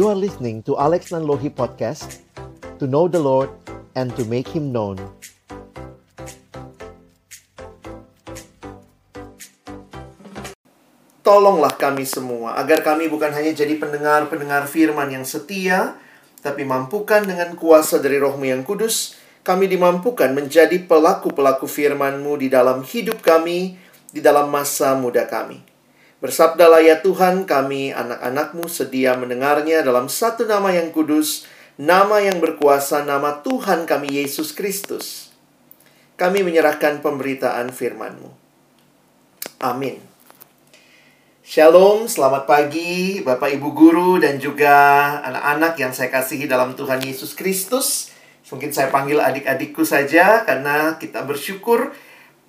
You are listening to Alex Nanlohi Podcast To know the Lord and to make Him known Tolonglah kami semua agar kami bukan hanya jadi pendengar-pendengar firman yang setia, tapi mampukan dengan kuasa dari rohmu yang kudus, kami dimampukan menjadi pelaku-pelaku firman-Mu di dalam hidup kami, di dalam masa muda kami. Bersabdalah ya Tuhan, kami anak-anakmu sedia mendengarnya dalam satu nama yang kudus, nama yang berkuasa, nama Tuhan kami Yesus Kristus. Kami menyerahkan pemberitaan firman-Mu. Amin. Shalom, selamat pagi Bapak Ibu Guru dan juga anak-anak yang saya kasihi dalam Tuhan Yesus Kristus. Mungkin saya panggil adik-adikku saja karena kita bersyukur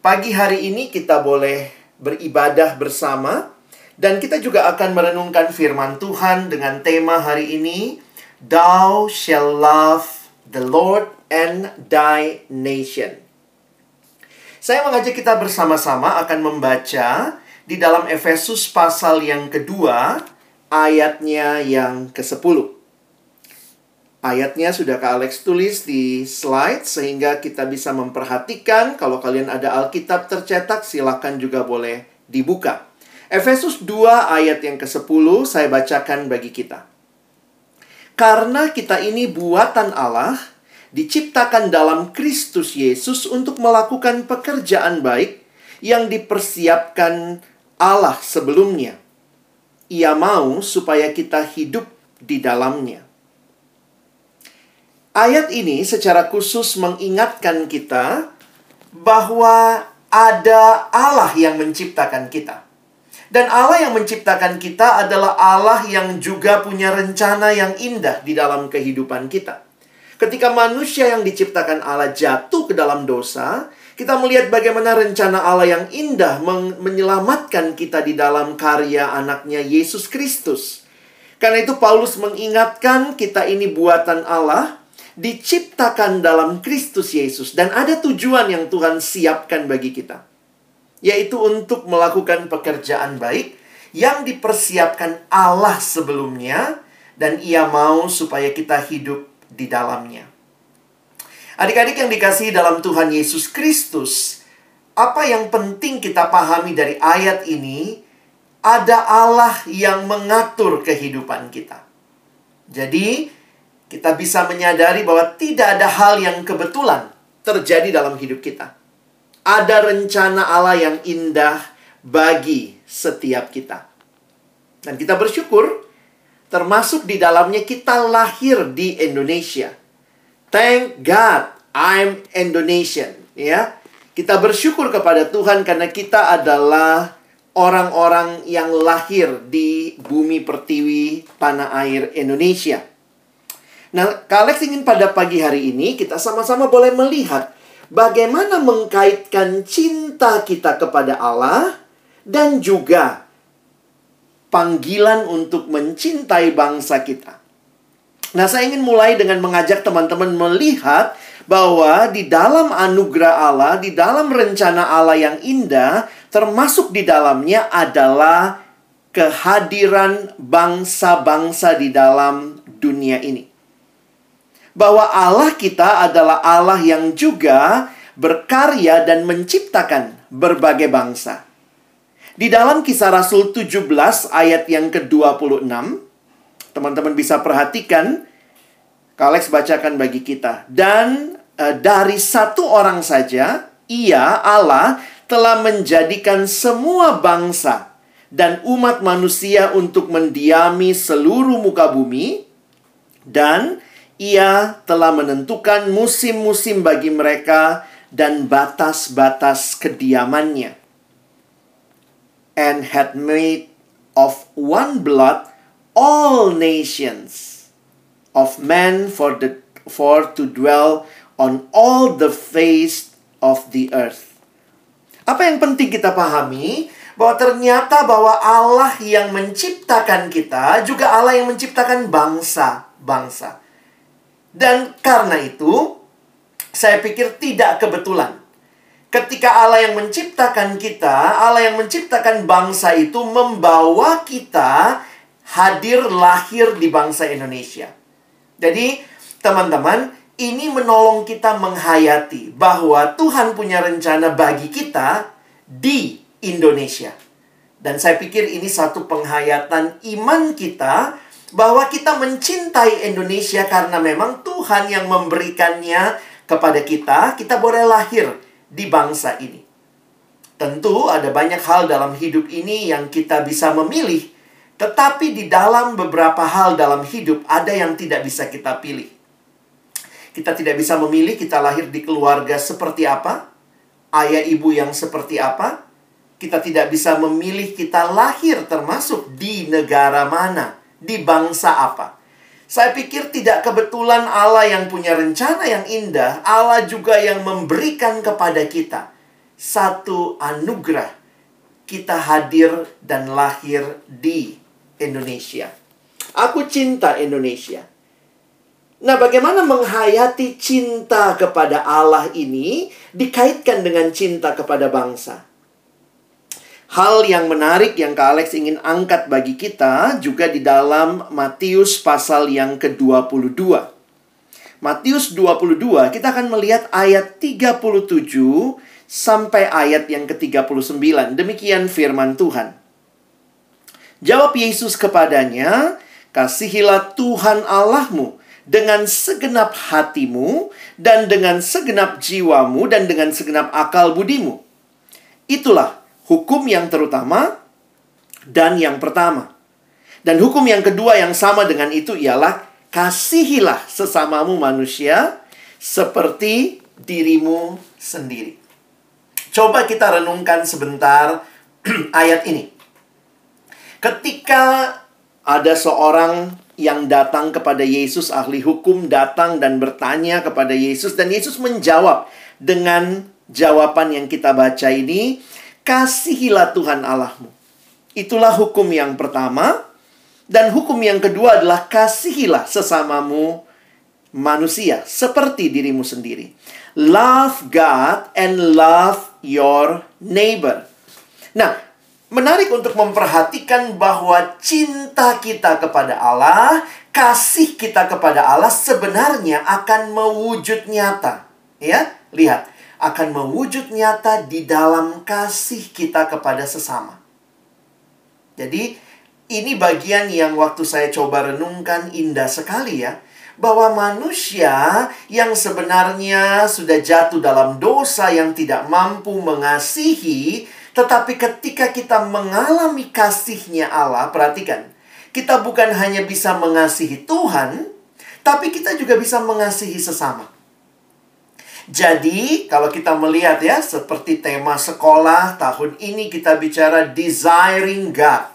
pagi hari ini kita boleh beribadah bersama dan kita juga akan merenungkan firman Tuhan dengan tema hari ini Thou shall love the Lord and thy nation. Saya mengajak kita bersama-sama akan membaca di dalam Efesus pasal yang kedua, ayatnya yang ke-10. Ayatnya sudah Kak Alex tulis di slide sehingga kita bisa memperhatikan. Kalau kalian ada Alkitab tercetak, silakan juga boleh dibuka. Efesus 2 ayat yang ke-10 saya bacakan bagi kita. Karena kita ini buatan Allah, diciptakan dalam Kristus Yesus untuk melakukan pekerjaan baik yang dipersiapkan Allah sebelumnya. Ia mau supaya kita hidup di dalamnya. Ayat ini secara khusus mengingatkan kita bahwa ada Allah yang menciptakan kita. Dan Allah yang menciptakan kita adalah Allah yang juga punya rencana yang indah di dalam kehidupan kita. Ketika manusia yang diciptakan Allah jatuh ke dalam dosa, kita melihat bagaimana rencana Allah yang indah menyelamatkan kita di dalam karya anaknya Yesus Kristus. Karena itu Paulus mengingatkan kita ini buatan Allah, diciptakan dalam Kristus Yesus. Dan ada tujuan yang Tuhan siapkan bagi kita. Yaitu untuk melakukan pekerjaan baik yang dipersiapkan Allah sebelumnya. Dan ia mau supaya kita hidup di dalamnya. Adik-adik yang dikasihi dalam Tuhan Yesus Kristus, apa yang penting kita pahami dari ayat ini? Ada Allah yang mengatur kehidupan kita. Jadi, kita bisa menyadari bahwa tidak ada hal yang kebetulan terjadi dalam hidup kita. Ada rencana Allah yang indah bagi setiap kita. Dan kita bersyukur, termasuk di dalamnya kita lahir di Indonesia. Thank God I'm Indonesian, ya. Kita bersyukur kepada Tuhan karena kita adalah orang-orang yang lahir di bumi pertiwi tanah air Indonesia. Nah, Kalex ingin pada pagi hari ini kita sama-sama boleh melihat bagaimana mengkaitkan cinta kita kepada Allah dan juga panggilan untuk mencintai bangsa kita. Nah, saya ingin mulai dengan mengajak teman-teman melihat bahwa di dalam anugerah Allah, di dalam rencana Allah yang indah, termasuk di dalamnya adalah kehadiran bangsa-bangsa di dalam dunia ini. Bahwa Allah kita adalah Allah yang juga berkarya dan menciptakan berbagai bangsa. Di dalam kisah Rasul 17 ayat yang ke-26, Teman-teman bisa perhatikan. Kalex bacakan bagi kita. Dan e, dari satu orang saja, ia, Allah, telah menjadikan semua bangsa dan umat manusia untuk mendiami seluruh muka bumi. Dan ia telah menentukan musim-musim bagi mereka dan batas-batas kediamannya. And had made of one blood all nations of men for the for to dwell on all the face of the earth. Apa yang penting kita pahami bahwa ternyata bahwa Allah yang menciptakan kita juga Allah yang menciptakan bangsa-bangsa. Dan karena itu saya pikir tidak kebetulan ketika Allah yang menciptakan kita, Allah yang menciptakan bangsa itu membawa kita hadir lahir di bangsa Indonesia. Jadi, teman-teman, ini menolong kita menghayati bahwa Tuhan punya rencana bagi kita di Indonesia. Dan saya pikir ini satu penghayatan iman kita bahwa kita mencintai Indonesia karena memang Tuhan yang memberikannya kepada kita, kita boleh lahir di bangsa ini. Tentu ada banyak hal dalam hidup ini yang kita bisa memilih, tetapi di dalam beberapa hal dalam hidup ada yang tidak bisa kita pilih. Kita tidak bisa memilih kita lahir di keluarga seperti apa, ayah ibu yang seperti apa. Kita tidak bisa memilih kita lahir termasuk di negara mana di bangsa apa. Saya pikir tidak kebetulan Allah yang punya rencana yang indah, Allah juga yang memberikan kepada kita satu anugerah. Kita hadir dan lahir di Indonesia. Aku cinta Indonesia. Nah, bagaimana menghayati cinta kepada Allah ini dikaitkan dengan cinta kepada bangsa? Hal yang menarik yang Kak Alex ingin angkat bagi kita juga di dalam Matius pasal yang ke-22. Matius 22 kita akan melihat ayat 37 sampai ayat yang ke-39. Demikian firman Tuhan. Jawab Yesus kepadanya, "Kasihilah Tuhan Allahmu dengan segenap hatimu dan dengan segenap jiwamu dan dengan segenap akal budimu." Itulah hukum yang terutama dan yang pertama. Dan hukum yang kedua yang sama dengan itu ialah kasihilah sesamamu manusia seperti dirimu sendiri. Coba kita renungkan sebentar ayat ini. Ketika ada seorang yang datang kepada Yesus, ahli hukum datang dan bertanya kepada Yesus, dan Yesus menjawab dengan jawaban yang kita baca ini, Kasihilah Tuhan Allahmu. Itulah hukum yang pertama. Dan hukum yang kedua adalah kasihilah sesamamu manusia seperti dirimu sendiri. Love God and love your neighbor. Nah, menarik untuk memperhatikan bahwa cinta kita kepada Allah, kasih kita kepada Allah sebenarnya akan mewujud nyata. Ya, lihat akan mewujud nyata di dalam kasih kita kepada sesama. Jadi, ini bagian yang waktu saya coba renungkan indah sekali ya. Bahwa manusia yang sebenarnya sudah jatuh dalam dosa yang tidak mampu mengasihi, tetapi ketika kita mengalami kasihnya Allah, perhatikan, kita bukan hanya bisa mengasihi Tuhan, tapi kita juga bisa mengasihi sesama. Jadi, kalau kita melihat ya, seperti tema sekolah tahun ini kita bicara desiring God.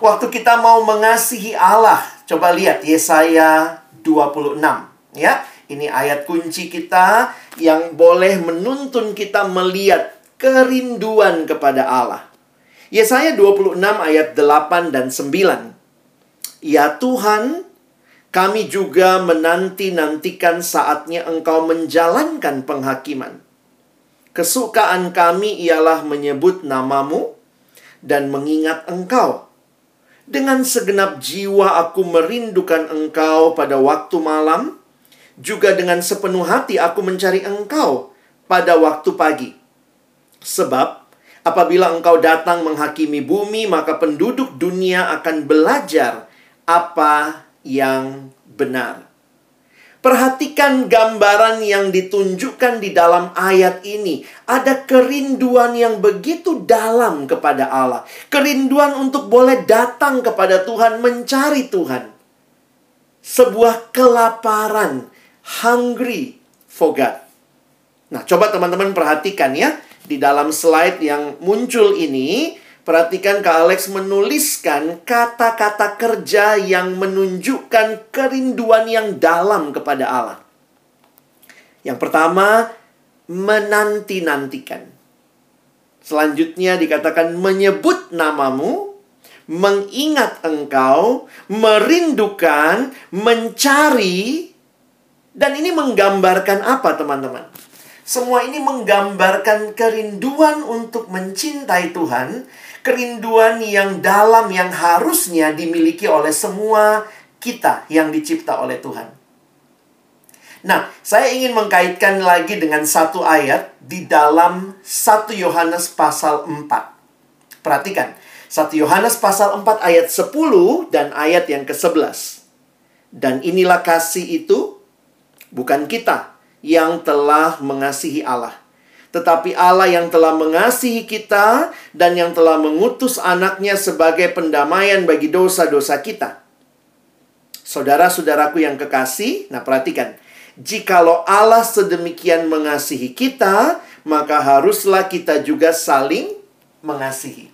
Waktu kita mau mengasihi Allah, coba lihat Yesaya 26 ya. Ini ayat kunci kita yang boleh menuntun kita melihat kerinduan kepada Allah. Yesaya 26 ayat 8 dan 9. Ya Tuhan, kami juga menanti-nantikan saatnya engkau menjalankan penghakiman. Kesukaan kami ialah menyebut namamu dan mengingat engkau. Dengan segenap jiwa aku merindukan engkau pada waktu malam, juga dengan sepenuh hati aku mencari engkau pada waktu pagi. Sebab apabila engkau datang menghakimi bumi, maka penduduk dunia akan belajar apa yang benar. Perhatikan gambaran yang ditunjukkan di dalam ayat ini. Ada kerinduan yang begitu dalam kepada Allah. Kerinduan untuk boleh datang kepada Tuhan, mencari Tuhan. Sebuah kelaparan, hungry for God. Nah, coba teman-teman perhatikan ya. Di dalam slide yang muncul ini, Perhatikan Kak Alex menuliskan kata-kata kerja yang menunjukkan kerinduan yang dalam kepada Allah. Yang pertama, menanti-nantikan. Selanjutnya dikatakan menyebut namamu, mengingat engkau, merindukan, mencari, dan ini menggambarkan apa teman-teman? Semua ini menggambarkan kerinduan untuk mencintai Tuhan, kerinduan yang dalam yang harusnya dimiliki oleh semua kita yang dicipta oleh Tuhan. Nah, saya ingin mengkaitkan lagi dengan satu ayat di dalam 1 Yohanes pasal 4. Perhatikan, 1 Yohanes pasal 4 ayat 10 dan ayat yang ke-11. Dan inilah kasih itu bukan kita yang telah mengasihi Allah. Tetapi Allah yang telah mengasihi kita dan yang telah mengutus anaknya sebagai pendamaian bagi dosa-dosa kita. Saudara-saudaraku yang kekasih, nah perhatikan. Jikalau Allah sedemikian mengasihi kita, maka haruslah kita juga saling mengasihi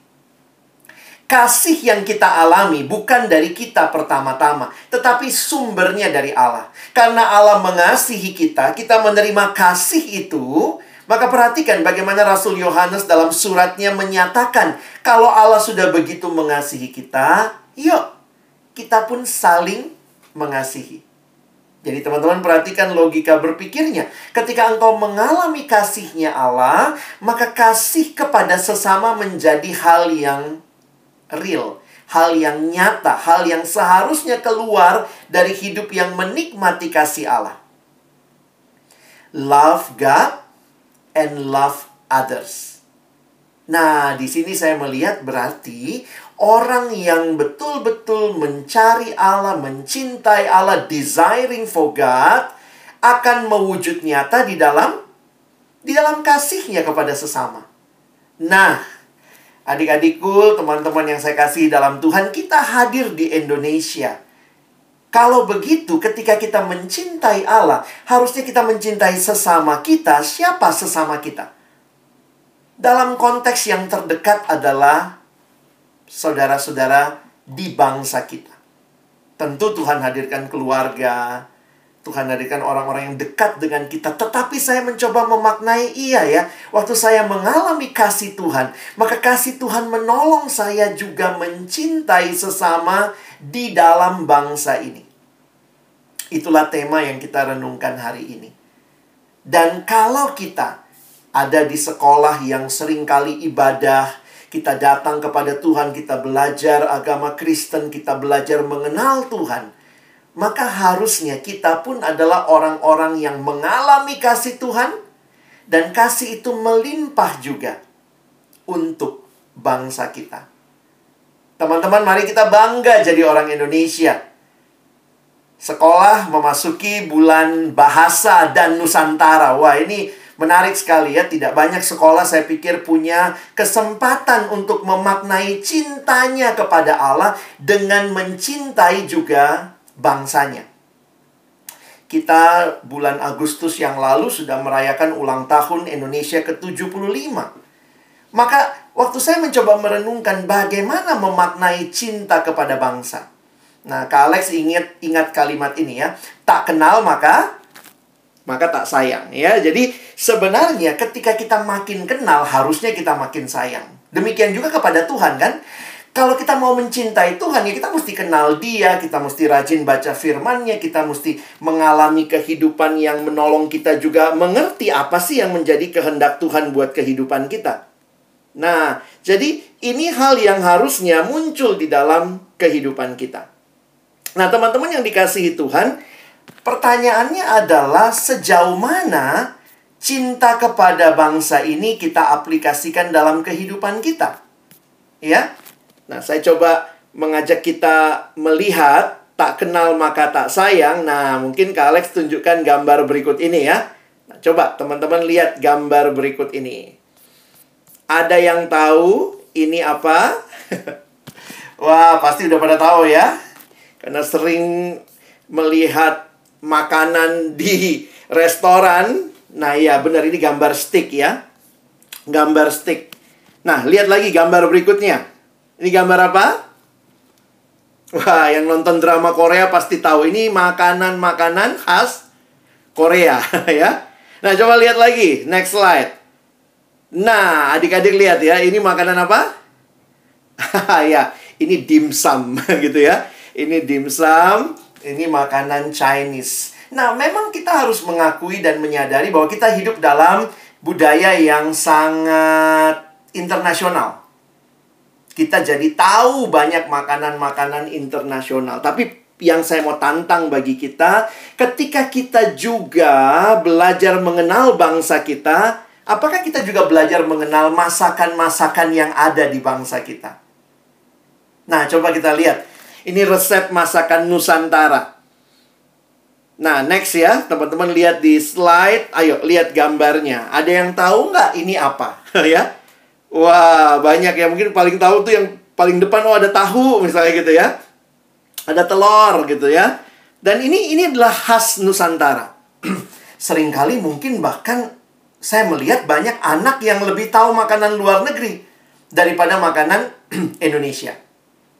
kasih yang kita alami bukan dari kita pertama-tama, tetapi sumbernya dari Allah. Karena Allah mengasihi kita, kita menerima kasih itu, maka perhatikan bagaimana Rasul Yohanes dalam suratnya menyatakan, kalau Allah sudah begitu mengasihi kita, yuk kita pun saling mengasihi. Jadi teman-teman perhatikan logika berpikirnya. Ketika engkau mengalami kasihnya Allah, maka kasih kepada sesama menjadi hal yang real, hal yang nyata, hal yang seharusnya keluar dari hidup yang menikmati kasih Allah. Love God and love others. Nah, di sini saya melihat berarti orang yang betul-betul mencari Allah, mencintai Allah, desiring for God akan mewujud nyata di dalam di dalam kasihnya kepada sesama. Nah, Adik-adikku, teman-teman yang saya kasih dalam Tuhan, kita hadir di Indonesia. Kalau begitu, ketika kita mencintai Allah, harusnya kita mencintai sesama kita. Siapa sesama kita? Dalam konteks yang terdekat adalah saudara-saudara di bangsa kita. Tentu Tuhan hadirkan keluarga, Tuhan hadirkan orang-orang yang dekat dengan kita. Tetapi saya mencoba memaknai iya ya. Waktu saya mengalami kasih Tuhan, maka kasih Tuhan menolong saya juga mencintai sesama di dalam bangsa ini. Itulah tema yang kita renungkan hari ini. Dan kalau kita ada di sekolah yang sering kali ibadah, kita datang kepada Tuhan, kita belajar agama Kristen, kita belajar mengenal Tuhan maka harusnya kita pun adalah orang-orang yang mengalami kasih Tuhan dan kasih itu melimpah juga untuk bangsa kita. Teman-teman, mari kita bangga jadi orang Indonesia. Sekolah memasuki bulan bahasa dan Nusantara. Wah, ini menarik sekali ya. Tidak banyak sekolah saya pikir punya kesempatan untuk memaknai cintanya kepada Allah dengan mencintai juga bangsanya. Kita bulan Agustus yang lalu sudah merayakan ulang tahun Indonesia ke-75. Maka waktu saya mencoba merenungkan bagaimana memaknai cinta kepada bangsa. Nah, Kak Alex ingat ingat kalimat ini ya. Tak kenal maka maka tak sayang ya. Jadi sebenarnya ketika kita makin kenal harusnya kita makin sayang. Demikian juga kepada Tuhan kan? Kalau kita mau mencintai Tuhan, ya kita mesti kenal Dia, kita mesti rajin baca firman-Nya, kita mesti mengalami kehidupan yang menolong kita juga mengerti apa sih yang menjadi kehendak Tuhan buat kehidupan kita. Nah, jadi ini hal yang harusnya muncul di dalam kehidupan kita. Nah, teman-teman yang dikasihi Tuhan, pertanyaannya adalah sejauh mana cinta kepada bangsa ini kita aplikasikan dalam kehidupan kita. Ya, Nah, saya coba mengajak kita melihat tak kenal maka tak sayang. Nah, mungkin Kak Alex tunjukkan gambar berikut ini ya. Nah, coba teman-teman lihat gambar berikut ini. Ada yang tahu ini apa? Wah, pasti udah pada tahu ya. Karena sering melihat makanan di restoran. Nah, iya benar ini gambar stick ya. Gambar stick. Nah, lihat lagi gambar berikutnya. Ini gambar apa? Wah, yang nonton drama Korea pasti tahu ini makanan-makanan khas Korea ya. Nah, coba lihat lagi, next slide. Nah, adik-adik lihat ya, ini makanan apa? ya, ini dimsum gitu ya. Ini dimsum, ini makanan Chinese. Nah, memang kita harus mengakui dan menyadari bahwa kita hidup dalam budaya yang sangat internasional. Kita jadi tahu banyak makanan-makanan internasional, tapi yang saya mau tantang bagi kita, ketika kita juga belajar mengenal bangsa kita, apakah kita juga belajar mengenal masakan-masakan yang ada di bangsa kita? Nah, coba kita lihat. Ini resep masakan Nusantara. Nah, next ya, teman-teman lihat di slide. Ayo, lihat gambarnya. Ada yang tahu nggak ini apa? ya. Wah, banyak ya. Mungkin paling tahu tuh yang paling depan, oh ada tahu misalnya gitu ya ada telur gitu ya. Dan ini ini adalah khas Nusantara. Seringkali mungkin bahkan saya melihat banyak anak yang lebih tahu makanan luar negeri daripada makanan Indonesia.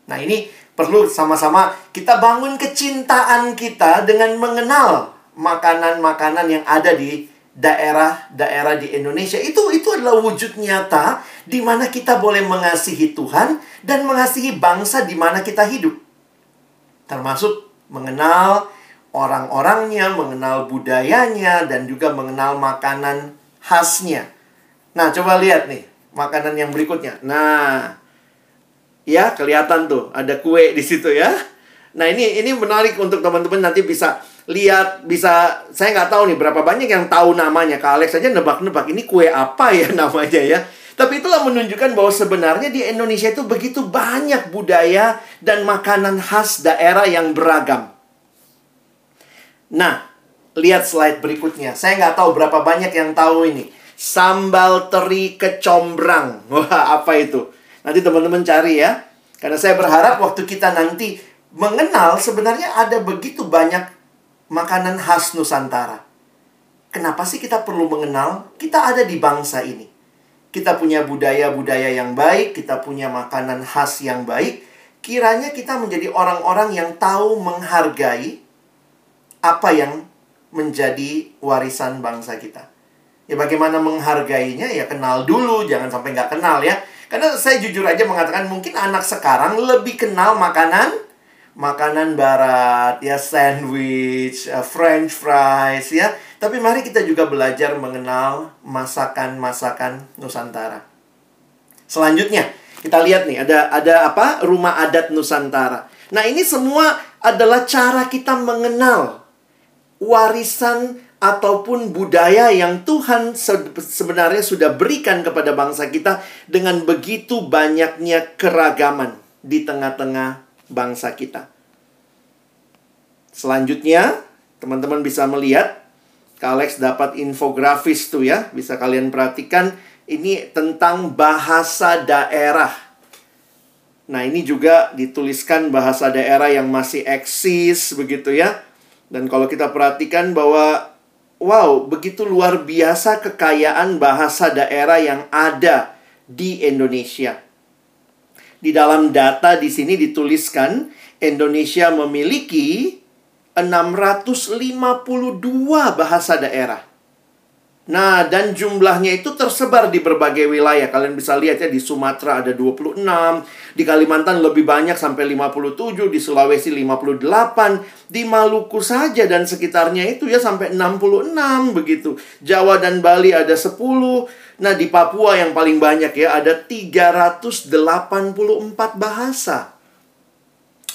Nah, ini perlu sama-sama kita bangun kecintaan kita dengan mengenal makanan-makanan yang ada di daerah-daerah di Indonesia. Itu itu adalah wujud nyata di mana kita boleh mengasihi Tuhan dan mengasihi bangsa di mana kita hidup termasuk mengenal orang-orangnya, mengenal budayanya, dan juga mengenal makanan khasnya. Nah, coba lihat nih makanan yang berikutnya. Nah, ya kelihatan tuh ada kue di situ ya. Nah ini ini menarik untuk teman-teman nanti bisa lihat bisa saya nggak tahu nih berapa banyak yang tahu namanya. Kak Alex saja nebak-nebak ini kue apa ya namanya ya. Tapi itulah menunjukkan bahwa sebenarnya di Indonesia itu begitu banyak budaya dan makanan khas daerah yang beragam. Nah, lihat slide berikutnya. Saya nggak tahu berapa banyak yang tahu ini. Sambal teri kecombrang. Wah, apa itu? Nanti teman-teman cari ya. Karena saya berharap waktu kita nanti mengenal sebenarnya ada begitu banyak makanan khas Nusantara. Kenapa sih kita perlu mengenal? Kita ada di bangsa ini kita punya budaya-budaya yang baik, kita punya makanan khas yang baik, kiranya kita menjadi orang-orang yang tahu menghargai apa yang menjadi warisan bangsa kita. Ya bagaimana menghargainya ya kenal dulu, jangan sampai nggak kenal ya. Karena saya jujur aja mengatakan mungkin anak sekarang lebih kenal makanan makanan barat, ya sandwich, uh, french fries ya tapi mari kita juga belajar mengenal masakan-masakan Nusantara. Selanjutnya, kita lihat nih ada ada apa? Rumah adat Nusantara. Nah, ini semua adalah cara kita mengenal warisan ataupun budaya yang Tuhan sebenarnya sudah berikan kepada bangsa kita dengan begitu banyaknya keragaman di tengah-tengah bangsa kita. Selanjutnya, teman-teman bisa melihat Kalex dapat infografis tuh ya, bisa kalian perhatikan ini tentang bahasa daerah. Nah, ini juga dituliskan bahasa daerah yang masih eksis begitu ya. Dan kalau kita perhatikan bahwa wow, begitu luar biasa kekayaan bahasa daerah yang ada di Indonesia. Di dalam data di sini dituliskan Indonesia memiliki 652 bahasa daerah. Nah, dan jumlahnya itu tersebar di berbagai wilayah. Kalian bisa lihat ya, di Sumatera ada 26, di Kalimantan lebih banyak sampai 57, di Sulawesi 58, di Maluku saja dan sekitarnya itu ya sampai 66 begitu. Jawa dan Bali ada 10. Nah, di Papua yang paling banyak ya ada 384 bahasa.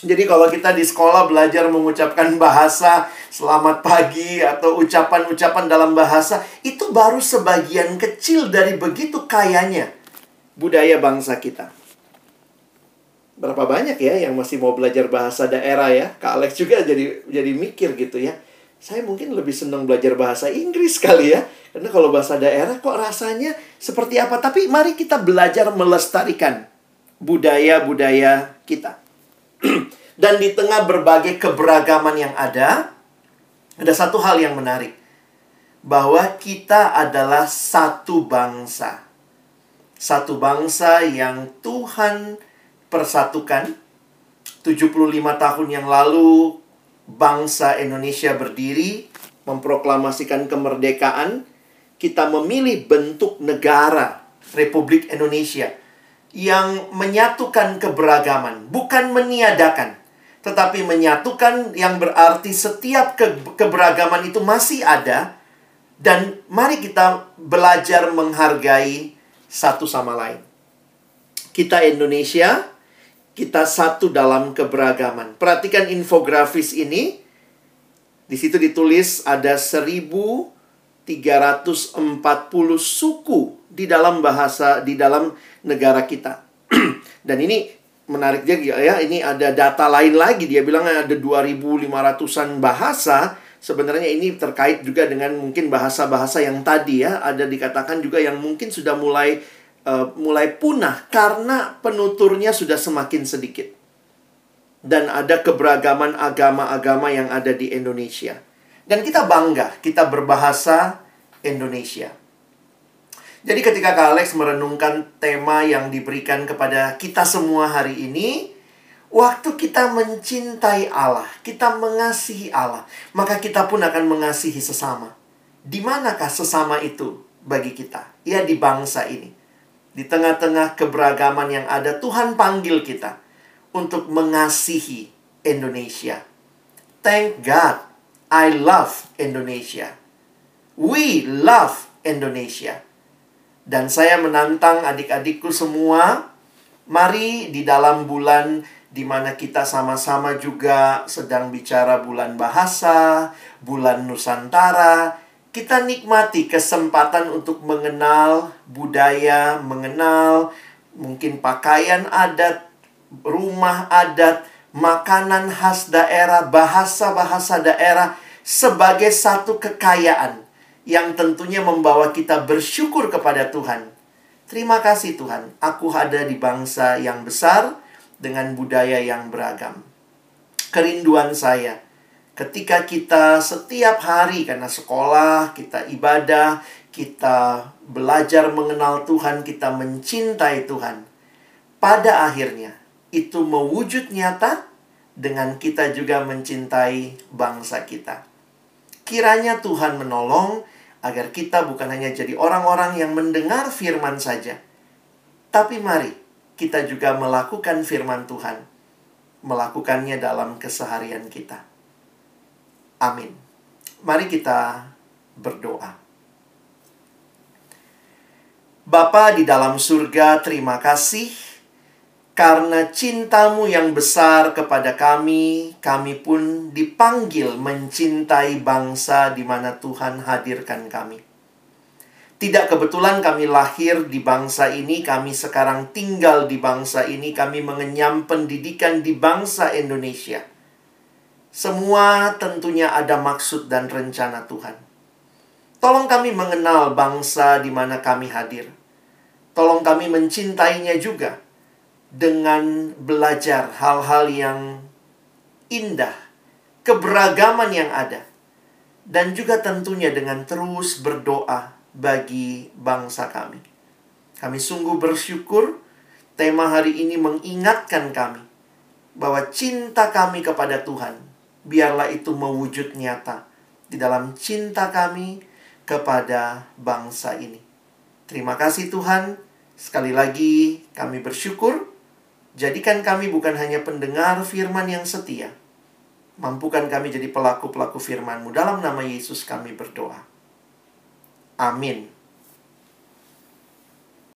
Jadi kalau kita di sekolah belajar mengucapkan bahasa selamat pagi atau ucapan-ucapan dalam bahasa, itu baru sebagian kecil dari begitu kayanya budaya bangsa kita. Berapa banyak ya yang masih mau belajar bahasa daerah ya? Kak Alex juga jadi jadi mikir gitu ya. Saya mungkin lebih senang belajar bahasa Inggris kali ya. Karena kalau bahasa daerah kok rasanya seperti apa? Tapi mari kita belajar melestarikan budaya-budaya kita. Dan di tengah berbagai keberagaman yang ada, ada satu hal yang menarik. Bahwa kita adalah satu bangsa. Satu bangsa yang Tuhan persatukan. 75 tahun yang lalu, bangsa Indonesia berdiri, memproklamasikan kemerdekaan. Kita memilih bentuk negara Republik Indonesia yang menyatukan keberagaman, bukan meniadakan tetapi menyatukan yang berarti setiap ke keberagaman itu masih ada dan mari kita belajar menghargai satu sama lain. Kita Indonesia, kita satu dalam keberagaman. Perhatikan infografis ini. Di situ ditulis ada 1340 suku di dalam bahasa di dalam negara kita. dan ini menarik juga ya. Ini ada data lain lagi. Dia bilang ada 2.500-an bahasa. Sebenarnya ini terkait juga dengan mungkin bahasa-bahasa yang tadi ya. Ada dikatakan juga yang mungkin sudah mulai uh, mulai punah karena penuturnya sudah semakin sedikit. Dan ada keberagaman agama-agama yang ada di Indonesia. Dan kita bangga, kita berbahasa Indonesia. Jadi ketika Kak Alex merenungkan tema yang diberikan kepada kita semua hari ini, waktu kita mencintai Allah, kita mengasihi Allah, maka kita pun akan mengasihi sesama. Di manakah sesama itu bagi kita? Ya di bangsa ini. Di tengah-tengah keberagaman yang ada, Tuhan panggil kita untuk mengasihi Indonesia. Thank God, I love Indonesia. We love Indonesia. Dan saya menantang adik-adikku semua, mari di dalam bulan di mana kita sama-sama juga sedang bicara bulan bahasa, bulan Nusantara, kita nikmati kesempatan untuk mengenal budaya, mengenal mungkin pakaian adat, rumah adat, makanan khas daerah, bahasa-bahasa daerah sebagai satu kekayaan yang tentunya membawa kita bersyukur kepada Tuhan. Terima kasih Tuhan, aku ada di bangsa yang besar dengan budaya yang beragam. Kerinduan saya ketika kita setiap hari karena sekolah, kita ibadah, kita belajar mengenal Tuhan, kita mencintai Tuhan. Pada akhirnya itu mewujud nyata dengan kita juga mencintai bangsa kita. Kiranya Tuhan menolong agar kita bukan hanya jadi orang-orang yang mendengar firman saja, tapi mari kita juga melakukan firman Tuhan, melakukannya dalam keseharian kita. Amin. Mari kita berdoa. Bapa di dalam surga, terima kasih karena cintamu yang besar kepada kami, kami pun dipanggil mencintai bangsa di mana Tuhan hadirkan kami. Tidak kebetulan kami lahir di bangsa ini, kami sekarang tinggal di bangsa ini, kami mengenyam pendidikan di bangsa Indonesia. Semua tentunya ada maksud dan rencana Tuhan. Tolong kami mengenal bangsa di mana kami hadir. Tolong kami mencintainya juga dengan belajar hal-hal yang indah, keberagaman yang ada, dan juga tentunya dengan terus berdoa bagi bangsa kami. Kami sungguh bersyukur tema hari ini mengingatkan kami bahwa cinta kami kepada Tuhan biarlah itu mewujud nyata di dalam cinta kami kepada bangsa ini. Terima kasih Tuhan. Sekali lagi kami bersyukur Jadikan kami bukan hanya pendengar firman yang setia. Mampukan kami jadi pelaku-pelaku firman-Mu. Dalam nama Yesus kami berdoa. Amin.